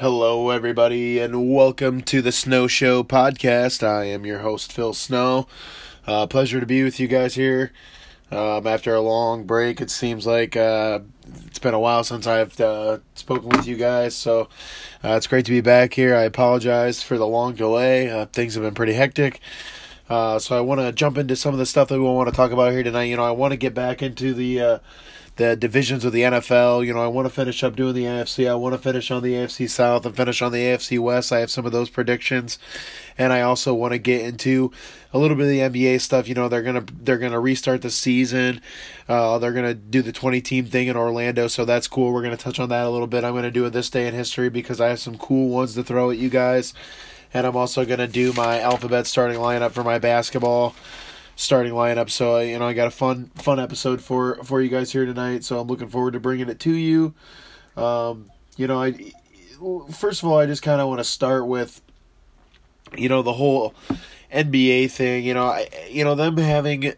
Hello, everybody, and welcome to the Snow Show podcast. I am your host, Phil Snow. Uh, pleasure to be with you guys here. Um, after a long break, it seems like uh, it's been a while since I've uh, spoken with you guys, so uh, it's great to be back here. I apologize for the long delay. Uh, things have been pretty hectic. Uh, so I want to jump into some of the stuff that we want to talk about here tonight. You know, I want to get back into the the divisions of the NFL. You know, I want to finish up doing the NFC. I want to finish on the AFC South and finish on the AFC West. I have some of those predictions, and I also want to get into a little bit of the NBA stuff. You know, they're gonna they're gonna restart the season. Uh, they're gonna do the twenty team thing in Orlando, so that's cool. We're gonna touch on that a little bit. I'm gonna do a this day in history because I have some cool ones to throw at you guys, and I'm also gonna do my alphabet starting lineup for my basketball starting lineup. So I, you know, I got a fun fun episode for for you guys here tonight. So I'm looking forward to bringing it to you. Um, you know, I first of all, I just kind of want to start with you know the whole NBA thing. You know, I you know them having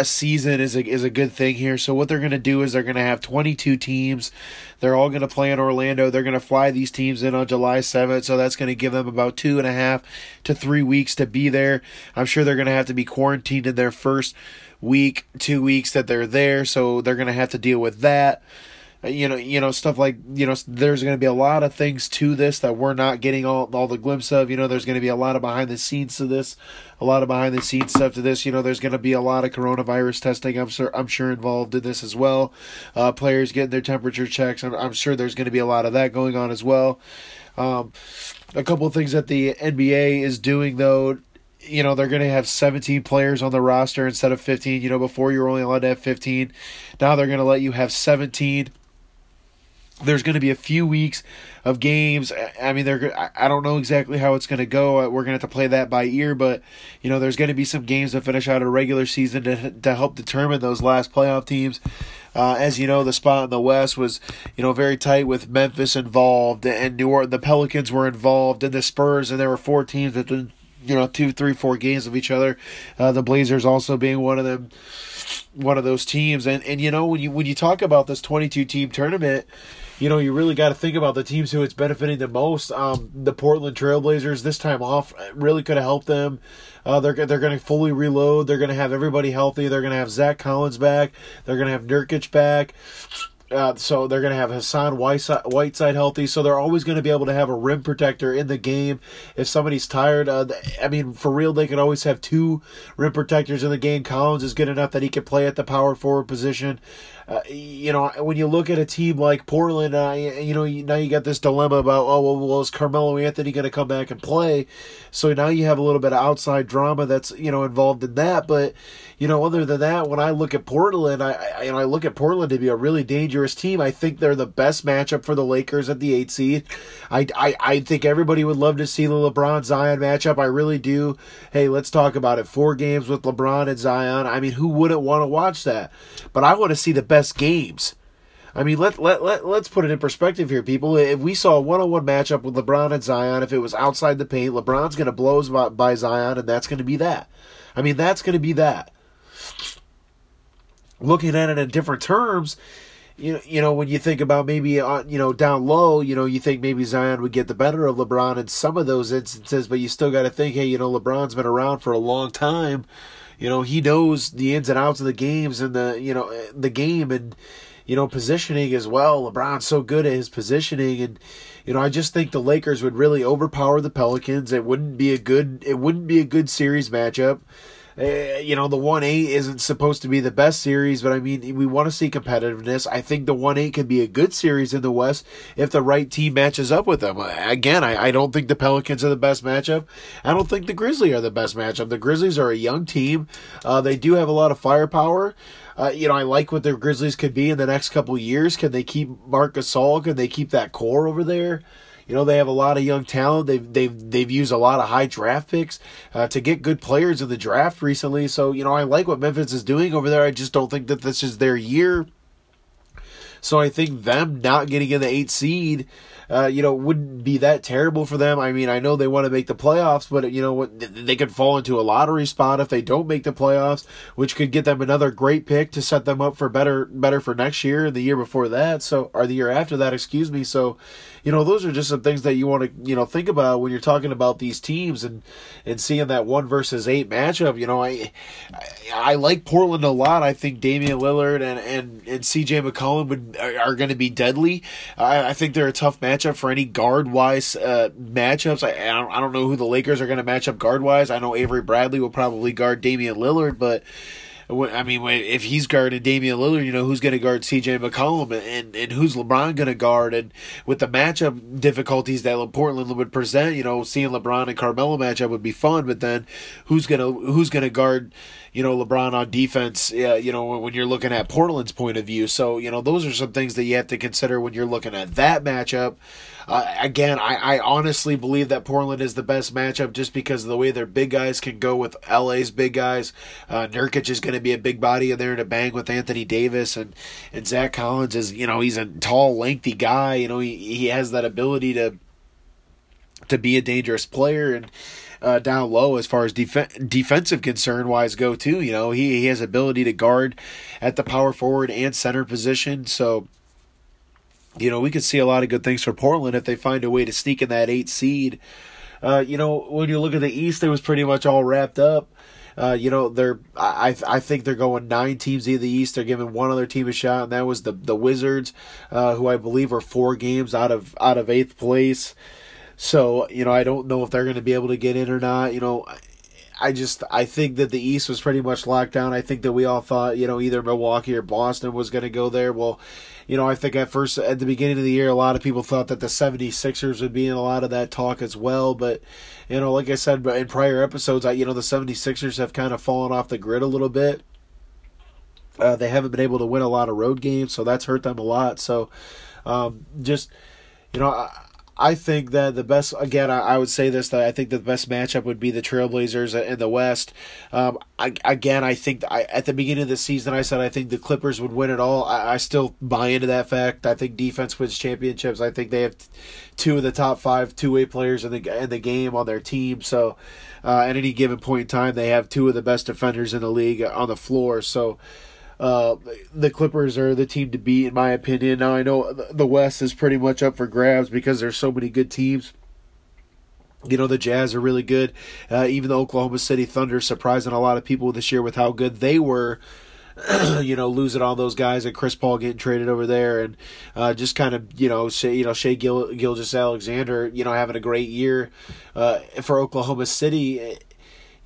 a season is a is a good thing here. So what they're going to do is they're going to have 22 teams. They're all going to play in Orlando. They're going to fly these teams in on July 7th. So that's going to give them about two and a half to three weeks to be there. I'm sure they're going to have to be quarantined in their first week, two weeks that they're there. So they're going to have to deal with that you know, you know stuff like you know, there's going to be a lot of things to this that we're not getting all all the glimpse of. You know, there's going to be a lot of behind the scenes to this, a lot of behind the scenes stuff to this. You know, there's going to be a lot of coronavirus testing. I'm sure I'm sure involved in this as well. Uh, players getting their temperature checks. I'm, I'm sure there's going to be a lot of that going on as well. Um, a couple of things that the NBA is doing though you know they're going to have 17 players on the roster instead of 15 you know before you were only allowed to have 15 now they're going to let you have 17 there's going to be a few weeks of games. I mean, they're. I don't know exactly how it's going to go. Uh, we're going to have to play that by ear, but you know, there's going to be some games to finish out a regular season to to help determine those last playoff teams. Uh, as you know, the spot in the West was, you know, very tight with Memphis involved and New Orleans. The Pelicans were involved and the Spurs, and there were four teams that, did you know, two, three, four games of each other. Uh, the Blazers also being one of them, one of those teams. And and you know, when you when you talk about this 22 team tournament you know, you really got to think about the teams who it's benefiting the most. Um, the Portland Trailblazers this time off really could have helped them. Uh, they're they're going to fully reload. They're going to have everybody healthy. They're going to have Zach Collins back. They're going to have Nurkic back. Uh, so they're going to have Hassan Whiteside, healthy. So they're always going to be able to have a rim protector in the game. If somebody's tired, uh, I mean, for real, they could always have two rim protectors in the game. Collins is good enough that he can play at the power forward position. Uh, you know, when you look at a team like Portland, uh, you know, now you got this dilemma about, oh, well, well is Carmelo Anthony going to come back and play? So now you have a little bit of outside drama that's, you know, involved in that. But, you know, other than that, when I look at Portland, I, I you know, I look at Portland to be a really dangerous team. I think they're the best matchup for the Lakers at the eight seed. I, I, I think everybody would love to see the LeBron Zion matchup. I really do. Hey, let's talk about it. Four games with LeBron and Zion. I mean, who wouldn't want to watch that? But I want to see the best games. I mean, let, let, let, let's put it in perspective here, people. If we saw a one on one matchup with LeBron and Zion, if it was outside the paint, LeBron's going to blow by, by Zion, and that's going to be that. I mean, that's going to be that. Looking at it in different terms, you know, you know, when you think about maybe, uh, you know, down low, you know, you think maybe Zion would get the better of LeBron in some of those instances, but you still got to think, hey, you know, LeBron's been around for a long time you know, he knows the ins and outs of the games and the, you know, the game and, you know, positioning as well. LeBron's so good at his positioning and, you know, I just think the Lakers would really overpower the Pelicans. It wouldn't be a good, it wouldn't be a good series matchup. Uh, you know, the 1 8 isn't supposed to be the best series, but I mean, we want to see competitiveness. I think the 1 8 can be a good series in the West if the right team matches up with them. Again, I, I don't think the Pelicans are the best matchup. I don't think the Grizzlies are the best matchup. The Grizzlies are a young team, uh, they do have a lot of firepower. Uh, you know, I like what the Grizzlies could be in the next couple years. Can they keep Marc Gasol? Can they keep that core over there? You know, they have a lot of young talent. They've they've they've used a lot of high draft picks uh, to get good players in the draft recently. So you know, I like what Memphis is doing over there. I just don't think that this is their year. So I think them not getting in the eight seed uh, you know, wouldn't be that terrible for them. I mean, I know they want to make the playoffs, but you know what? They could fall into a lottery spot if they don't make the playoffs, which could get them another great pick to set them up for better, better for next year, the year before that, so or the year after that, excuse me. So, you know, those are just some things that you want to, you know, think about when you're talking about these teams and and seeing that one versus eight matchup. You know, I I, I like Portland a lot. I think Damian Lillard and and and C.J. McCollum would, are, are going to be deadly. I, I think they're a tough matchup for any guard wise uh, matchups. I, I don't, I don't know who the Lakers are going to match up guard wise. I know Avery Bradley will probably guard Damian Lillard, but I mean, if he's guarding Damian Lillard, you know who's going to guard C.J. McCollum, and and who's LeBron going to guard, and with the matchup difficulties that Portland would present, you know, seeing LeBron and Carmelo matchup would be fun, but then who's gonna who's gonna guard, you know, LeBron on defense, yeah, you know, when you're looking at Portland's point of view, so you know those are some things that you have to consider when you're looking at that matchup. Uh, again, I, I honestly believe that Portland is the best matchup just because of the way their big guys can go with LA's big guys. Uh, Nurkic is going to be a big body in there to bang with Anthony Davis, and and Zach Collins is you know he's a tall, lengthy guy. You know he he has that ability to to be a dangerous player and. Uh, down low as far as def- defensive concern wise go too. You know he he has ability to guard at the power forward and center position. So you know, we could see a lot of good things for Portland if they find a way to sneak in that eight seed. Uh, you know, when you look at the East, it was pretty much all wrapped up. Uh, you know, they're I I think they're going nine teams in the East. They're giving one other team a shot, and that was the the Wizards, uh, who I believe are four games out of out of eighth place. So you know, I don't know if they're going to be able to get in or not. You know, I just I think that the East was pretty much locked down. I think that we all thought you know either Milwaukee or Boston was going to go there. Well, you know I think at first at the beginning of the year a lot of people thought that the 76ers would be in a lot of that talk as well. But you know like I said in prior episodes, I, you know the 76ers have kind of fallen off the grid a little bit. Uh, they haven't been able to win a lot of road games, so that's hurt them a lot. So um, just you know. I, I think that the best again, I, I, would say this that I think the best matchup would be the Trailblazers in the West. Um, I, again, I think I, at the beginning of the season I said I think the Clippers would win it all. I, I still buy into that fact. I think defense wins championships. I think they have two of the top five two way players in the in the game on their team. So uh, at any given point in time, they have two of the best defenders in the league on the floor. So. Uh, the Clippers are the team to beat, in my opinion. Now I know the West is pretty much up for grabs because there's so many good teams. You know the Jazz are really good. Uh, even the Oklahoma City Thunder surprising a lot of people this year with how good they were. you know, losing all those guys and Chris Paul getting traded over there, and uh, just kind of you know, Shai, you know, Shai Gil, Gilgeous-Alexander, you know, having a great year uh, for Oklahoma City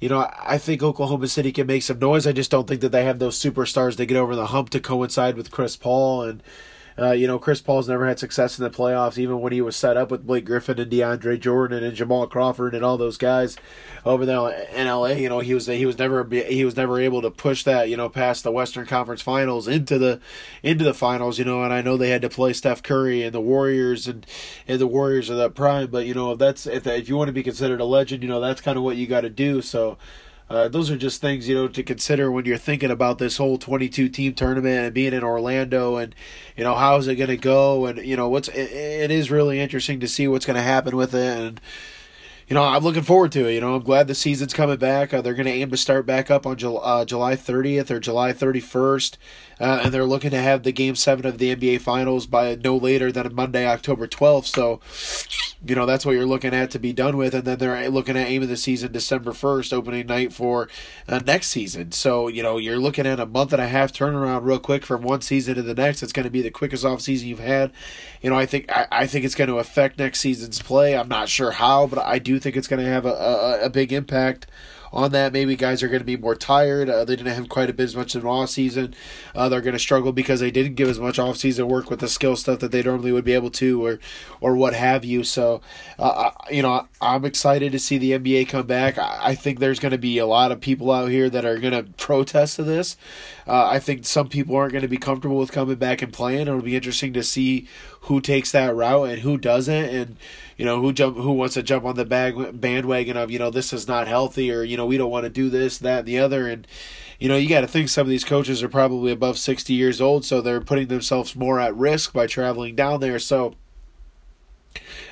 you know, I think Oklahoma City can make some noise. I just don't think that they have those superstars to get over the hump to coincide with Chris Paul and uh, you know, Chris Paul's never had success in the playoffs, even when he was set up with Blake Griffin and DeAndre Jordan and Jamal Crawford and all those guys over there in LA. You know, he was he was never he was never able to push that you know past the Western Conference Finals into the into the finals. You know, and I know they had to play Steph Curry and the Warriors and and the Warriors of that prime. But you know, if that's if, if you want to be considered a legend, you know, that's kind of what you got to do. So. Uh, those are just things you know to consider when you're thinking about this whole 22 team tournament and being in Orlando and you know how is it going to go and you know what's it, it is really interesting to see what's going to happen with it and you know, I'm looking forward to it. You know, I'm glad the season's coming back. Uh, they're going to aim to start back up on July, uh, July 30th or July 31st, uh, and they're looking to have the Game Seven of the NBA Finals by no later than Monday, October 12th. So, you know, that's what you're looking at to be done with, and then they're looking at aim of the season December 1st, opening night for uh, next season. So, you know, you're looking at a month and a half turnaround real quick from one season to the next. It's going to be the quickest off season you've had. You know, I think I, I think it's going to affect next season's play. I'm not sure how, but I do think it's going to have a, a, a big impact on that. Maybe guys are going to be more tired. Uh, they didn't have quite a bit as much an off season. Uh, they're going to struggle because they didn't give as much off season work with the skill stuff that they normally would be able to, or or what have you. So, uh, you know, I'm excited to see the NBA come back. I, I think there's going to be a lot of people out here that are going to protest to this. Uh, I think some people aren't going to be comfortable with coming back and playing. It'll be interesting to see who takes that route and who doesn't, and you know who jump who wants to jump on the bag bandwagon of you know this is not healthy or you know we don't want to do this that and the other and you know you got to think some of these coaches are probably above 60 years old so they're putting themselves more at risk by traveling down there so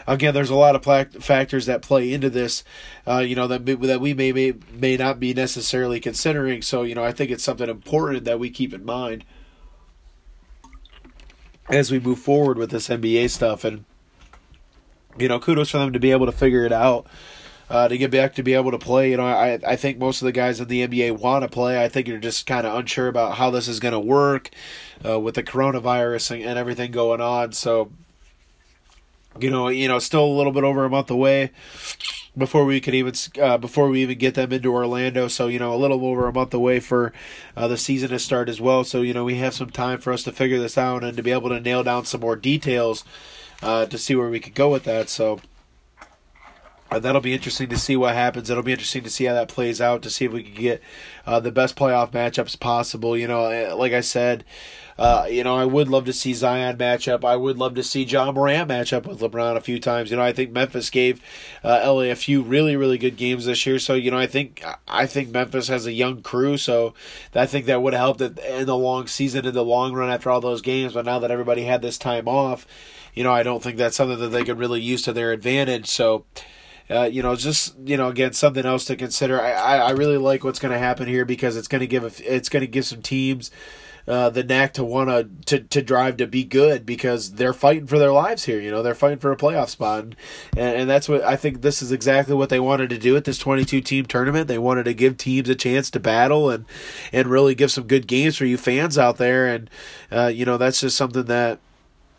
again, there's a lot of factors that play into this, uh, you know, that that we may, may may not be necessarily considering. So, you know, I think it's something important that we keep in mind as we move forward with this NBA stuff. And you know, kudos for them to be able to figure it out. Uh, to get back to be able to play, you know, I I think most of the guys in the NBA want to play. I think you're just kind of unsure about how this is going to work uh, with the coronavirus and, and everything going on. So, you know, you know, still a little bit over a month away before we could even uh, before we even get them into Orlando. So you know, a little over a month away for uh, the season to start as well. So you know, we have some time for us to figure this out and to be able to nail down some more details uh, to see where we could go with that. So. Uh, that'll be interesting to see what happens. It'll be interesting to see how that plays out. To see if we can get uh, the best playoff matchups possible. You know, eh, like I said, uh, you know, I would love to see Zion match up. I would love to see Ja Morant match up with LeBron a few times. You know, I think Memphis gave uh, LA a few really, really good games this year. So, you know, I think I think Memphis has a young crew. So, I think that would have helped in the long season, in the long run after all those games. But now that everybody had this time off, you know, I don't think that's something that they could really use to their advantage. So. Uh, you know, just you know, again, something else to consider. I, I, I really like what's going to happen here because it's going to give a, it's going to give some teams uh, the knack to want to to drive to be good because they're fighting for their lives here. You know, they're fighting for a playoff spot, and, and that's what I think. This is exactly what they wanted to do at this 22 team tournament. They wanted to give teams a chance to battle and and really give some good games for you fans out there. And uh, you know, that's just something that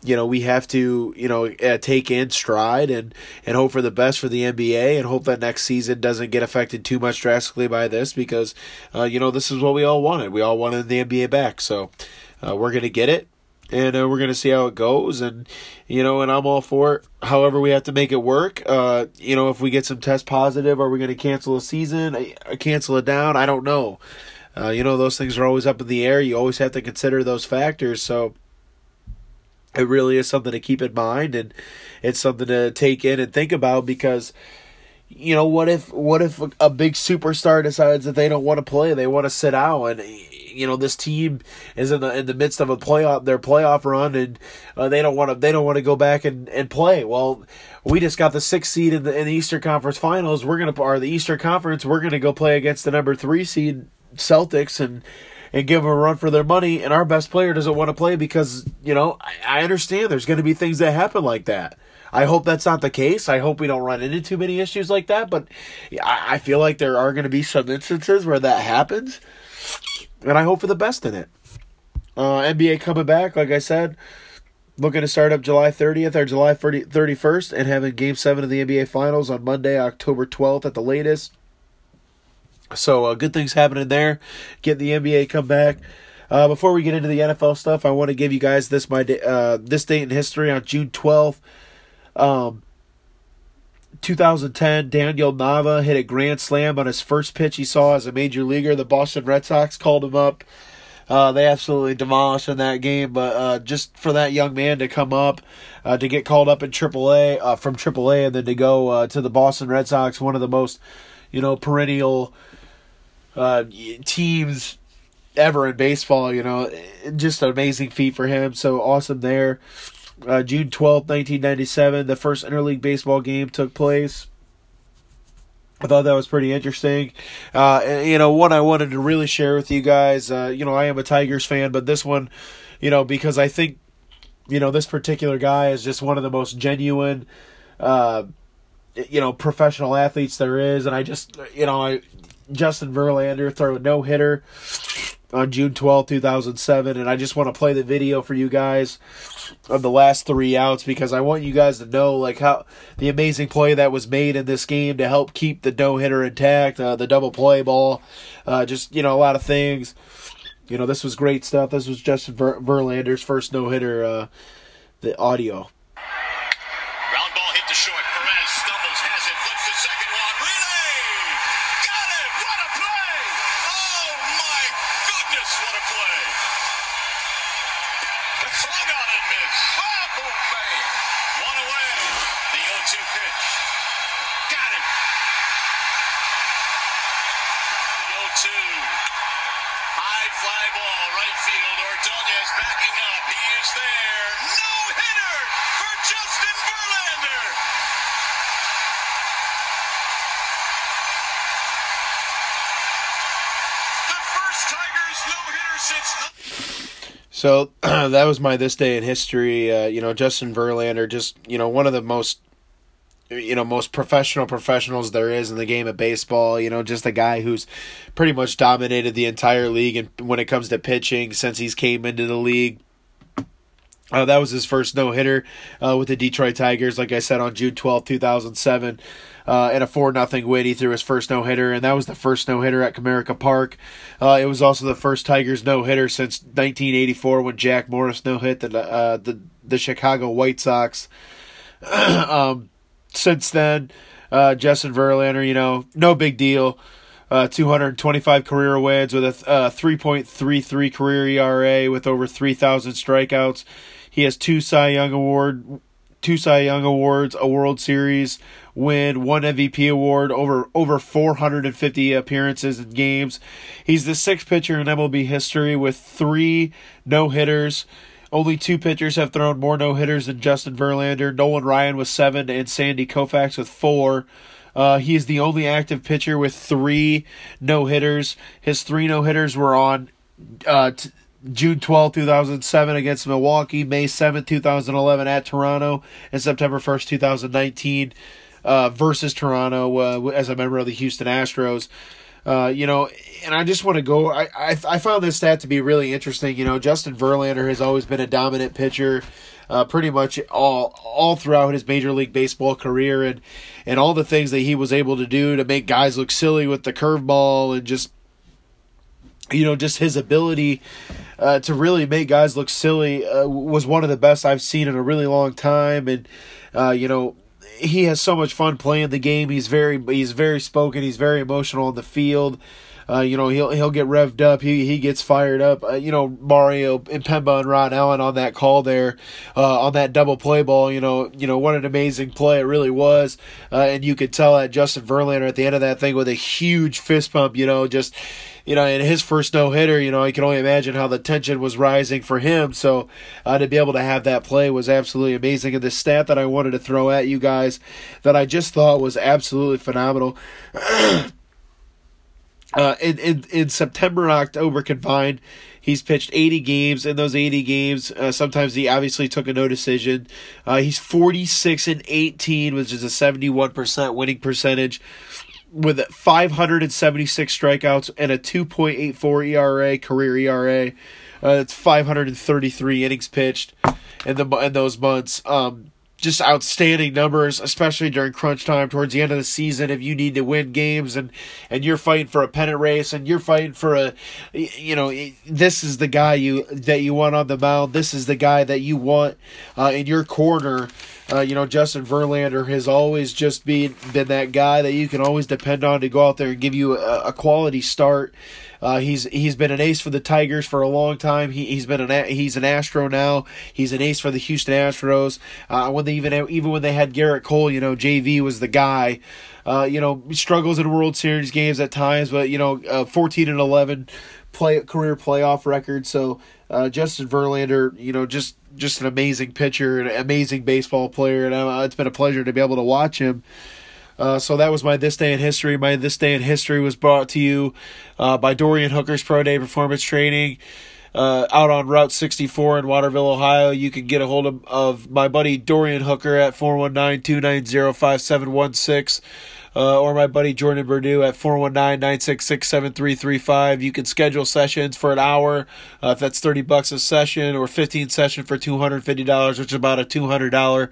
you know we have to you know uh, take in stride and and hope for the best for the NBA and hope that next season doesn't get affected too much drastically by this because uh, you know this is what we all wanted. We all wanted the NBA back. So uh, we're gonna get it and uh, we're gonna see how it goes and you know and I'm all for it. However we have to make it work. Uh, you know if we get some test positive are we gonna cancel a season uh, cancel it down? I don't know. You know those things are always up in the air. You always have to consider those factors. So it really is something to keep in mind and it's something to take in and think about because you know what if what if a big superstar decides that they don't want to play they want to sit out and you know this team is in the in the midst of a playoff their playoff run and uh, they don't want to they don't want to go back and, and play. Well we just got the sixth seed in the in the Eastern Conference Finals. We're gonna or the Eastern Conference we're gonna go play against the number three seed Celtics and and give them a run for their money, and our best player doesn't want to play because, you know, I, I understand there's going to be things that happen like that. I hope that's not the case. I hope we don't run into too many issues like that, but I, I feel like there are going to be some instances where that happens, and I hope for the best in it. Uh, NBA coming back, like I said, looking to start up July 30th or July 30, 31st and having Game 7 of the NBA Finals on Monday, October 12th at the latest. So uh, good things happening there. Get the NBA come back. Uh, before we get into the NFL stuff, I want to give you guys this my uh, this date in history on June twelfth, um, 2010. Daniel Nava hit a grand slam on his first pitch he saw as a major leaguer. The Boston Red Sox called him up. Uh, they absolutely demolished in that game, but uh, just for that young man to come up, uh, to get called up in AAA uh, from AAA, and then to go uh, to the Boston Red Sox, one of the most, you know, perennial uh, teams ever in baseball. You know, just an amazing feat for him. So awesome there. Uh, June twelfth, 1997, the first interleague baseball game took place. I thought that was pretty interesting. Uh, you know, one I wanted to really share with you guys. Uh, you know, I am a Tigers fan, but this one, you know, because I think, you know, this particular guy is just one of the most genuine, uh, you know, professional athletes there is, and I just, you know, I Justin Verlander throw a no hitter on June 12, 2007. And I just want to play the video for you guys of the last three outs because I want you guys to know like how the amazing play that was made in this game to help keep the no hitter intact, uh, the double play ball, uh, just, you know, a lot of things. You know, this was great stuff. This was Justin Ver- Verlander's first no hitter, uh, the audio. So that was my this day in history. Uh, you know, Justin Verlander, just you know, one of the most you know most professional professionals there is in the game of baseball you know just a guy who's pretty much dominated the entire league and when it comes to pitching since he's came into the league uh, that was his first no hitter uh, with the Detroit Tigers, like I said on June 12, 2007. Uh, in a 4 nothing win, he threw his first no hitter, and that was the first no hitter at Comerica Park. Uh, it was also the first Tigers no hitter since 1984 when Jack Morris no hit the, uh, the, the Chicago White Sox. um, since then, uh, Justin Verlander, you know, no big deal. Uh, 225 career wins with a uh, 3.33 career ERA with over 3,000 strikeouts. He has two Cy Young award, two Cy Young awards, a World Series win, one MVP award, over over 450 appearances and games. He's the sixth pitcher in MLB history with three no hitters. Only two pitchers have thrown more no hitters than Justin Verlander. Nolan Ryan with seven and Sandy Koufax with four. Uh, he is the only active pitcher with three no hitters. His three no hitters were on uh, t- June 12, 2007 against Milwaukee, May 7, 2011 at Toronto, and September 1st, 2019 uh, versus Toronto uh, as a member of the Houston Astros. Uh, you know, and I just want to go. I, I I found this stat to be really interesting. You know, Justin Verlander has always been a dominant pitcher, uh, pretty much all all throughout his Major League Baseball career, and and all the things that he was able to do to make guys look silly with the curveball and just you know just his ability uh, to really make guys look silly uh, was one of the best I've seen in a really long time. And uh, you know, he has so much fun playing the game. He's very he's very spoken. He's very emotional on the field. Uh, you know he'll he'll get revved up. He he gets fired up. Uh, you know Mario Impemba and Rod Allen on that call there, uh, on that double play ball. You know you know what an amazing play it really was, uh, and you could tell that Justin Verlander at the end of that thing with a huge fist pump. You know just you know, in his first no hitter, you know, I can only imagine how the tension was rising for him. So uh, to be able to have that play was absolutely amazing. And the stat that I wanted to throw at you guys that I just thought was absolutely phenomenal. Uh, in, in in September and October combined, he's pitched 80 games. In those 80 games, uh, sometimes he obviously took a no decision. Uh, he's 46 and 18, which is a 71% winning percentage with 576 strikeouts and a 2.84 ERA, career ERA. Uh, it's 533 innings pitched in the in those months. Um, just outstanding numbers, especially during crunch time towards the end of the season. If you need to win games and and you're fighting for a pennant race and you're fighting for a, you know, this is the guy you that you want on the mound. This is the guy that you want uh, in your corner. Uh, you know, Justin Verlander has always just been been that guy that you can always depend on to go out there and give you a, a quality start. Uh, he's he's been an ace for the Tigers for a long time. He he's been an he's an Astro now. He's an ace for the Houston Astros. Uh, when they even even when they had Gerrit Cole, you know, JV was the guy. Uh, you know, struggles in World Series games at times, but you know, 14 and 11 play career playoff record. So uh, Justin Verlander, you know, just just an amazing pitcher, an amazing baseball player, and uh, it's been a pleasure to be able to watch him. Uh, so that was my This Day in History. My This Day in History was brought to you uh, by Dorian Hooker's Pro Day Performance Training. Uh, out on Route 64 in Waterville, Ohio. You can get a hold of, of my buddy Dorian Hooker at 419 290 5716 uh, or my buddy Jordan Burdue at 419-966-7335. You can schedule sessions for an hour uh, if that's 30 bucks a session or 15 session for $250, which is about a $200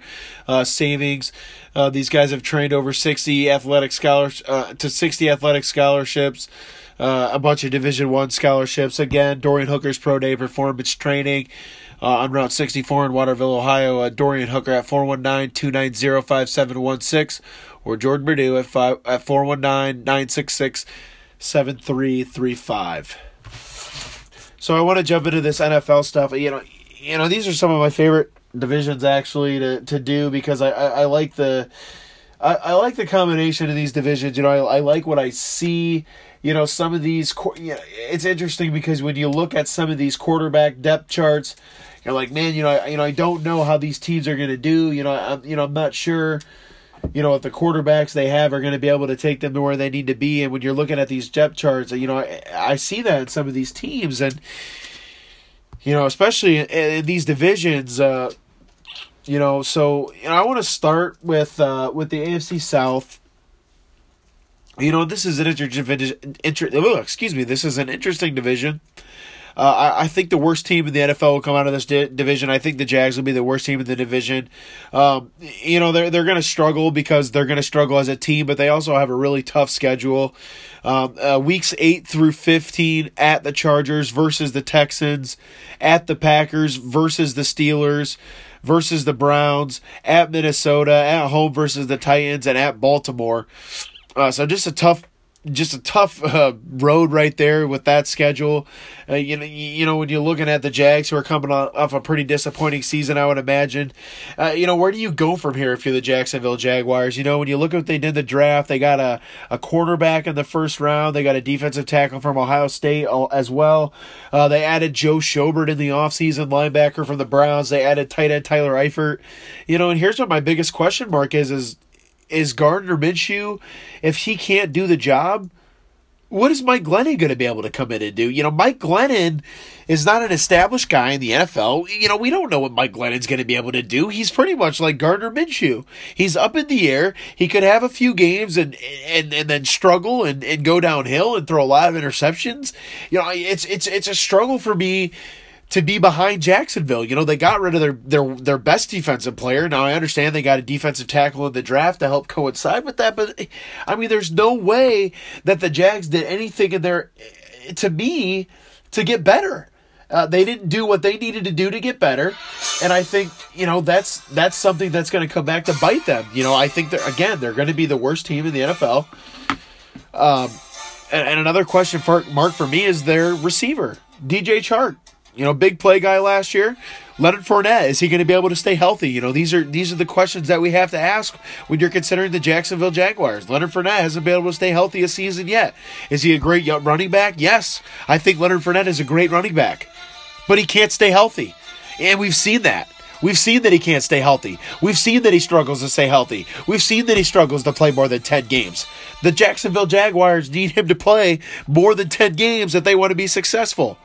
uh, savings. Uh, these guys have trained over 60 athletic scholars uh, to 60 athletic scholarships. Uh, a bunch of Division One scholarships. Again, Dorian Hooker's Pro Day Performance Training uh, on Route 64 in Waterville, Ohio. Uh, Dorian Hooker at 419-290-5716 or Jordan Burdue at, five, at 419-966-7335. So I want to jump into this NFL stuff. You know, you know, these are some of my favorite divisions actually to, to do because I, I, I like the I, I like the combination of these divisions. You know, I, I like what I see. You know, some of these. You know, it's interesting because when you look at some of these quarterback depth charts, you're like, man, you know, I, you know, I don't know how these teams are going to do. You know, I'm, you know, I'm not sure. You know, if the quarterbacks they have are going to be able to take them to where they need to be, and when you're looking at these depth charts, you know, I, I see that in some of these teams, and You know, especially in, in these divisions. Uh, you know, so you know, I want to start with uh, with the AFC South. You know, this is an interesting. Inter, oh, excuse me. This is an interesting division. Uh, I, I, think the worst team in the NFL will come out of this di- division. I think the Jags will be the worst team in the division. Um, you know, they're they're going to struggle because they're going to struggle as a team, but they also have a really tough schedule. Um, uh, weeks eight through fifteen at the Chargers versus the Texans, at the Packers versus the Steelers versus the Browns, at Minnesota, at home versus the Titans, and at Baltimore. Uh, so just a tough just a tough uh, road right there with that schedule. Uh, you know, you know when you're looking at the Jags who are coming off a pretty disappointing season, I would imagine. Uh, you know, where do you go from here if you're the Jacksonville Jaguars? You know, when you look at what they did the draft, they got a a quarterback in the first round. They got a defensive tackle from Ohio State as well. Uh, they added Joe Schobert in the offseason, linebacker from the Browns. They added tight end Tyler Eifert. You know, and here's what my biggest question mark is: is is Gardner Minshew, if he can't do the job, what is Mike Glennon going to be able to come in and do? You know, Mike Glennon is not an established guy in the NFL. You know, we don't know what Mike Glennon's going to be able to do. He's pretty much like Gardner Minshew. He's up in the air. He could have a few games and and, and then struggle and, and go downhill and throw a lot of interceptions. You know, it's it's it's a struggle for me to be behind Jacksonville. You know, they got rid of their their their best defensive player. Now I understand they got a defensive tackle in the draft to help coincide with that, but I mean there's no way that the Jags did anything in there to me to get better. Uh, they didn't do what they needed to do to get better, and I think you know that's that's something that's going to come back to bite them. You know, I think they're again they're going to be the worst team in the NFL. Um, and, and another question for Mark for me is their receiver, DJ Chark you know, big play guy last year. Leonard Fournette, is he going to be able to stay healthy? You know, these are these are the questions that we have to ask when you're considering the Jacksonville Jaguars. Leonard Fournette hasn't been able to stay healthy a season yet. Is he a great running back? Yes, I think Leonard Fournette is a great running back, but he can't stay healthy, and we've seen that. We've seen that he can't stay healthy. We've seen that he struggles to stay healthy. We've seen that he struggles to play more than 10 games. The Jacksonville Jaguars need him to play more than 10 games if they want to be successful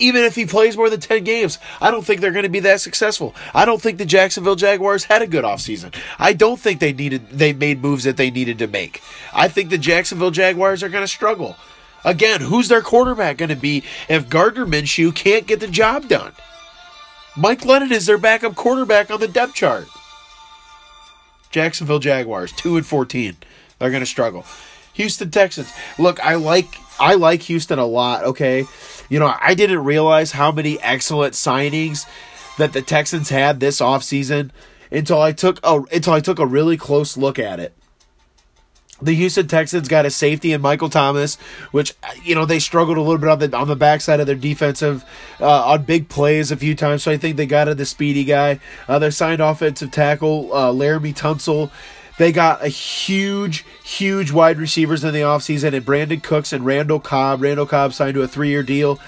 even if he plays more than 10 games, I don't think they're going to be that successful. I don't think the Jacksonville Jaguars had a good offseason. I don't think they needed they made moves that they needed to make. I think the Jacksonville Jaguars are going to struggle. Again, who's their quarterback going to be if Gardner Minshew can't get the job done? Mike Glennon is their backup quarterback on the depth chart. Jacksonville Jaguars, 2 and 14. They're going to struggle. Houston Texans. Look, I like I like Houston a lot, okay? You know, I didn't realize how many excellent signings that the Texans had this offseason until I took a until I took a really close look at it. The Houston Texans got a safety in Michael Thomas, which you know they struggled a little bit on the on the backside of their defensive uh, on big plays a few times. So I think they got a the speedy guy. Uh, they signed offensive tackle uh, Laremy Tunsil they got a huge, huge wide receivers in the offseason and Brandin Cooks and Randall Cobb. Randall Cobb signed to a three year deal.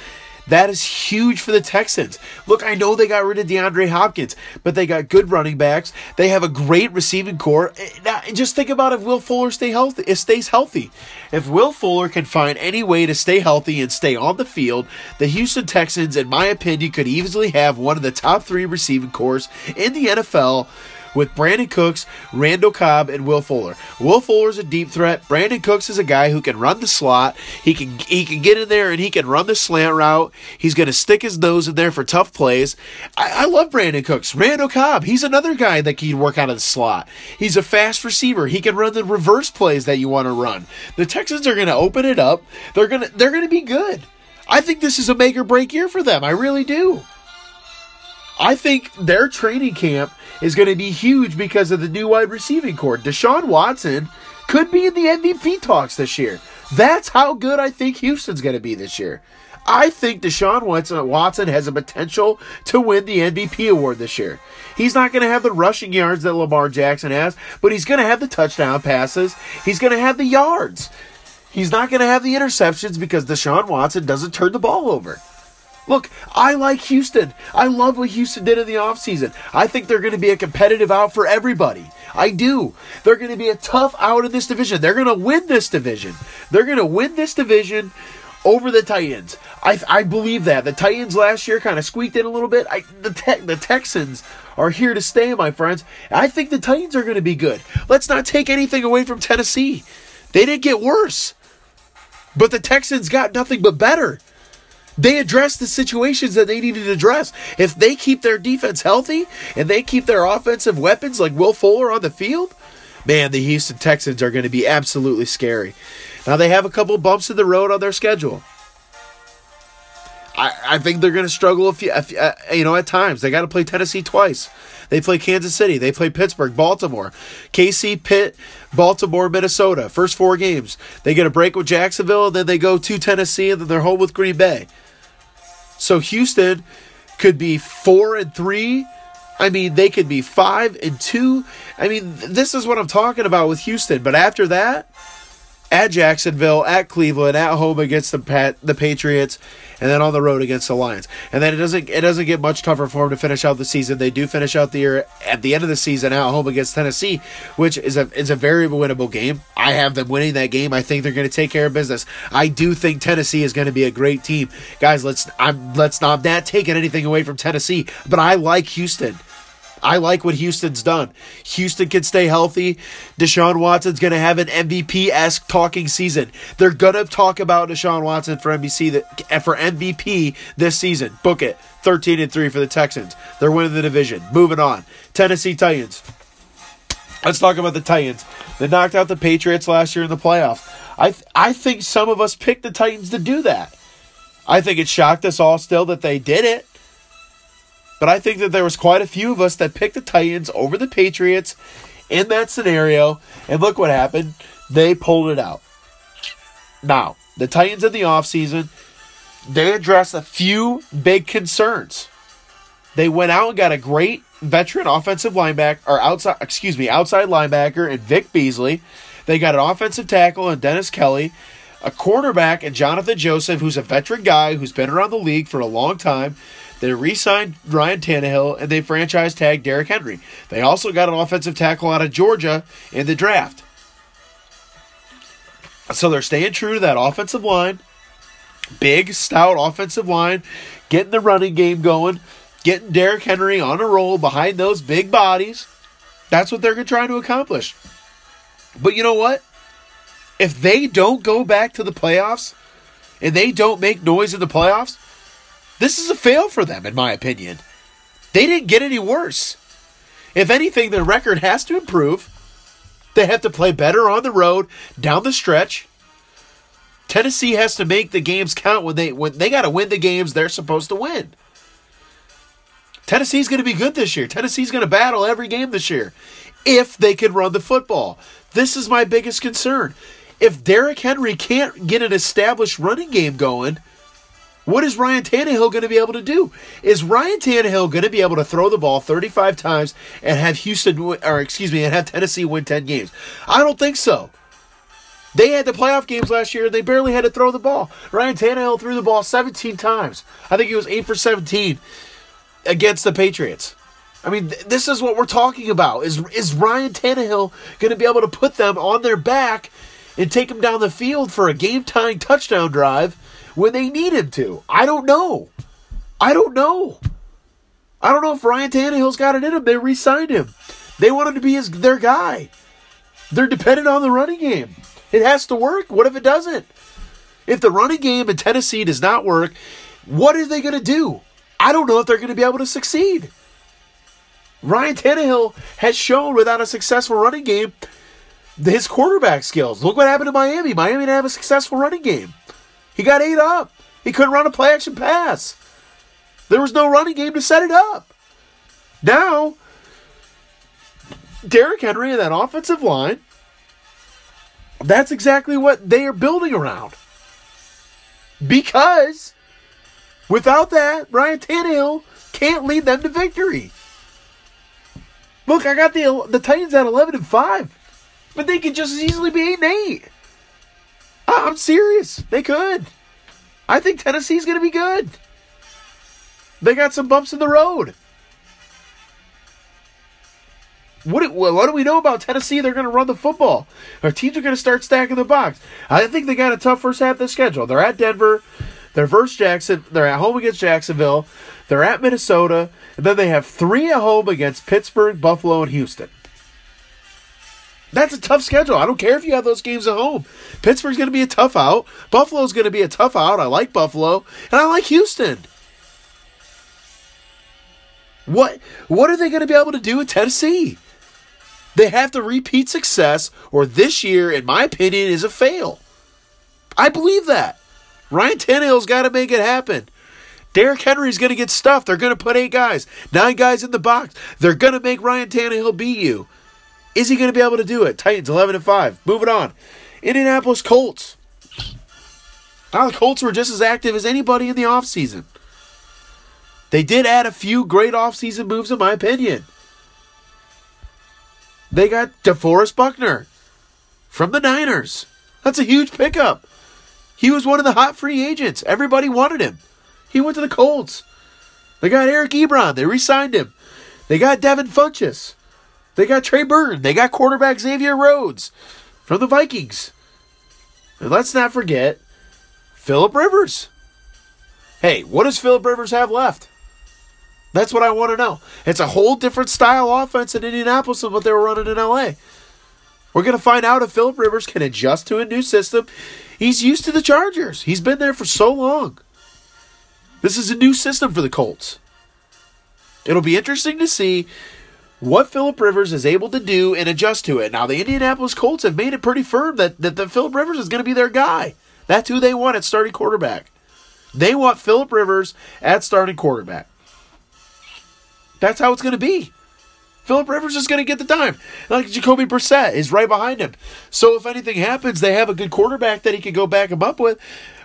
That is huge for the Texans. Look, I know they got rid of DeAndre Hopkins, but they got good running backs. They have a great receiving corps. Now, just think about if Will Fuller stay healthy, it stays healthy. If Will Fuller can find any way to stay healthy and stay on the field, the Houston Texans, in my opinion, could easily have one of the top three receiving cores in the NFL with Brandin Cooks, Randall Cobb, and Will Fuller. Will Fuller is a deep threat. Brandin Cooks is a guy who can run the slot. He can he can get in there and he can run the slant route. He's going to stick his nose in there for tough plays. I, I love Brandin Cooks. Randall Cobb, he's another guy that can work out of the slot. He's a fast receiver. He can run the reverse plays that you want to run. The Texans are going to open it up. They're going to they're going to be good. I think this is a make or break year for them. I really do. I think their training camp is going to be huge because of the new wide receiving corps. Deshaun Watson could be in the MVP talks this year. That's how good I think Houston's going to be this year. I think Deshaun Watson has a potential to win the MVP award this year. He's not going to have the rushing yards that Lamar Jackson has, but he's going to have the touchdown passes. He's going to have the yards. He's not going to have the interceptions because Deshaun Watson doesn't turn the ball over. Look, I like Houston. I love what Houston did in the offseason. I think they're going to be a competitive out for everybody. I do. They're going to be a tough out in this division. They're going to win this division. They're going to win this division over the Titans. I I believe that the Titans last year kind of squeaked in a little bit. I, the te- the Texans are here to stay, my friends. I think the Titans are going to be good. Let's not take anything away from Tennessee. They didn't get worse, but the Texans got nothing but better. They address the situations that they needed to address. If they keep their defense healthy and they keep their offensive weapons like Will Fuller on the field, man, the Houston Texans are going to be absolutely scary. Now they have a couple bumps in the road on their schedule. I, I think they're going to struggle a few, a few uh, you know, at times. They got to play Tennessee twice. They play Kansas City. They play Pittsburgh, Baltimore, KC, Pitt, Baltimore, Minnesota. First four games. They get a break with Jacksonville, and then they go to Tennessee, and then they're home with Green Bay. So Houston could be four and three. I mean, they could be five and two. I mean, this is what I'm talking about with Houston. But after that, at Jacksonville, at Cleveland, at home against the Pat, the Patriots, and then on the road against the Lions. And then it doesn't it doesn't get much tougher for them to finish out the season. They do finish out the year at the end of the season at home against Tennessee, which is a is a very winnable game. I have them winning that game. I think they're going to take care of business. I do think Tennessee is going to be a great team, guys. Let's I'm let's not not taking anything away from Tennessee, but I like Houston. I like what Houston's done. Houston can stay healthy. Deshaun Watson's going to have an MVP esque talking season. They're going to talk about Deshaun Watson for NBC that, for MVP this season. Book it. 13 and 3 for the Texans. They're winning the division. Moving on. Tennessee Titans. Let's talk about the Titans. They knocked out the Patriots last year in the playoffs. I th- I think some of us picked the Titans to do that. I think it shocked us all still that they did it. But I think that there was quite a few of us that picked the Titans over the Patriots in that scenario. And look what happened. They pulled it out. Now, the Titans in the offseason, they addressed a few big concerns. They went out and got a great veteran offensive linebacker, or outside, excuse me, outside linebacker and Vic Beasley. They got an offensive tackle and Dennis Kelly, a cornerback and Johnathan Joseph, who's a veteran guy who's been around the league for a long time. They re signed Ryan Tannehill and they franchise tagged Derrick Henry. They also got an offensive tackle out of Georgia in the draft. So they're staying true to that offensive line. Big, stout offensive line. Getting the running game going. Getting Derrick Henry on a roll behind those big bodies. That's what they're trying to accomplish. But you know what? If they don't go back to the playoffs and they don't make noise in the playoffs, this is a fail for them, in my opinion. They didn't get any worse. If anything, their record has to improve. They have to play better on the road, down the stretch. Tennessee has to make the games count when they when they got to win the games they're supposed to win. Tennessee's going to be good this year. Tennessee's going to battle every game this year if they can run the football. This is my biggest concern. If Derrick Henry can't get an established running game going, what is Ryan Tannehill going to be able to do? Is Ryan Tannehill going to be able to throw the ball 35 times and have Houston, or excuse me, and have Tennessee win 10 games? I don't think so. They had the playoff games last year. They barely had to throw the ball. Ryan Tannehill threw the ball 17 times. I think he was 8 for 17 against the Patriots. I mean, th- this is what we're talking about. Is is Ryan Tannehill going to be able to put them on their back and take them down the field for a game-tying touchdown drive when they need him to. I don't know. I don't know. I don't know if Ryan Tannehill's got it in him. They re-signed him. They wanted to be his their guy. They're dependent on the running game. It has to work. What if it doesn't? If the running game in Tennessee does not work, what are they going to do? I don't know if they're going to be able to succeed. Ryan Tannehill has shown without a successful running game his quarterback skills. Look what happened to Miami. Miami didn't have a successful running game. He got ate up. He couldn't run a play action pass. There was no running game to set it up. Now, Derrick Henry and that offensive line, that's exactly what they are building around. Because without that, Ryan Tannehill can't lead them to victory. Look, I got the the Titans at eleven and five, but they could just as easily be eight and eight. I'm serious. They could. I think Tennessee's going to be good. They got some bumps in the road. What, what do we know about Tennessee? They're going to run the football. Our teams are going to start stacking the box. I think they got a tough first half of the schedule. They're at Denver. They're versus Jackson. They're at home against Jacksonville. They're at Minnesota. And then they have three at home against Pittsburgh, Buffalo, and Houston. That's a tough schedule. I don't care if you have those games at home. Pittsburgh's going to be a tough out. Buffalo's going to be a tough out. I like Buffalo. And I like Houston. What what are they going to be able to do with Tennessee? They have to repeat success, or this year, in my opinion, is a fail. I believe that. Ryan Tannehill's got to make it happen. Derrick Henry's going to get stuffed. They're going to put eight guys, nine guys in the box. They're going to make Ryan Tannehill beat you. Is he going to be able to do it? Titans 11 and 5. Moving on. Indianapolis Colts. Now the Colts were just as active as anybody in the offseason. They did add a few great offseason moves, in my opinion. They got DeForest Buckner from the Niners. That's a huge pickup. He was one of the hot free agents. Everybody wanted him. He went to the Colts. They got Eric Ebron. They re signed him. They got Devin Funchess. They got Trey Burton. They got quarterback Xavier Rhodes from the Vikings. And let's not forget Philip Rivers. Hey, what does Philip Rivers have left? That's what I want to know. It's a whole different style offense in Indianapolis than what they were running in LA. We're going to find out if Philip Rivers can adjust to a new system. He's used to the Chargers. He's been there for so long. This is a new system for the Colts. It'll be interesting to see what Philip Rivers is able to do and adjust to it. Now, the Indianapolis Colts have made it pretty firm that, that, that Philip Rivers is going to be their guy. That's who they want at starting quarterback. They want Philip Rivers at starting quarterback. That's how it's going to be. Philip Rivers is going to get the time. Like Jacoby Brissett is right behind him. So if anything happens, they have a good quarterback that he can go back him up with.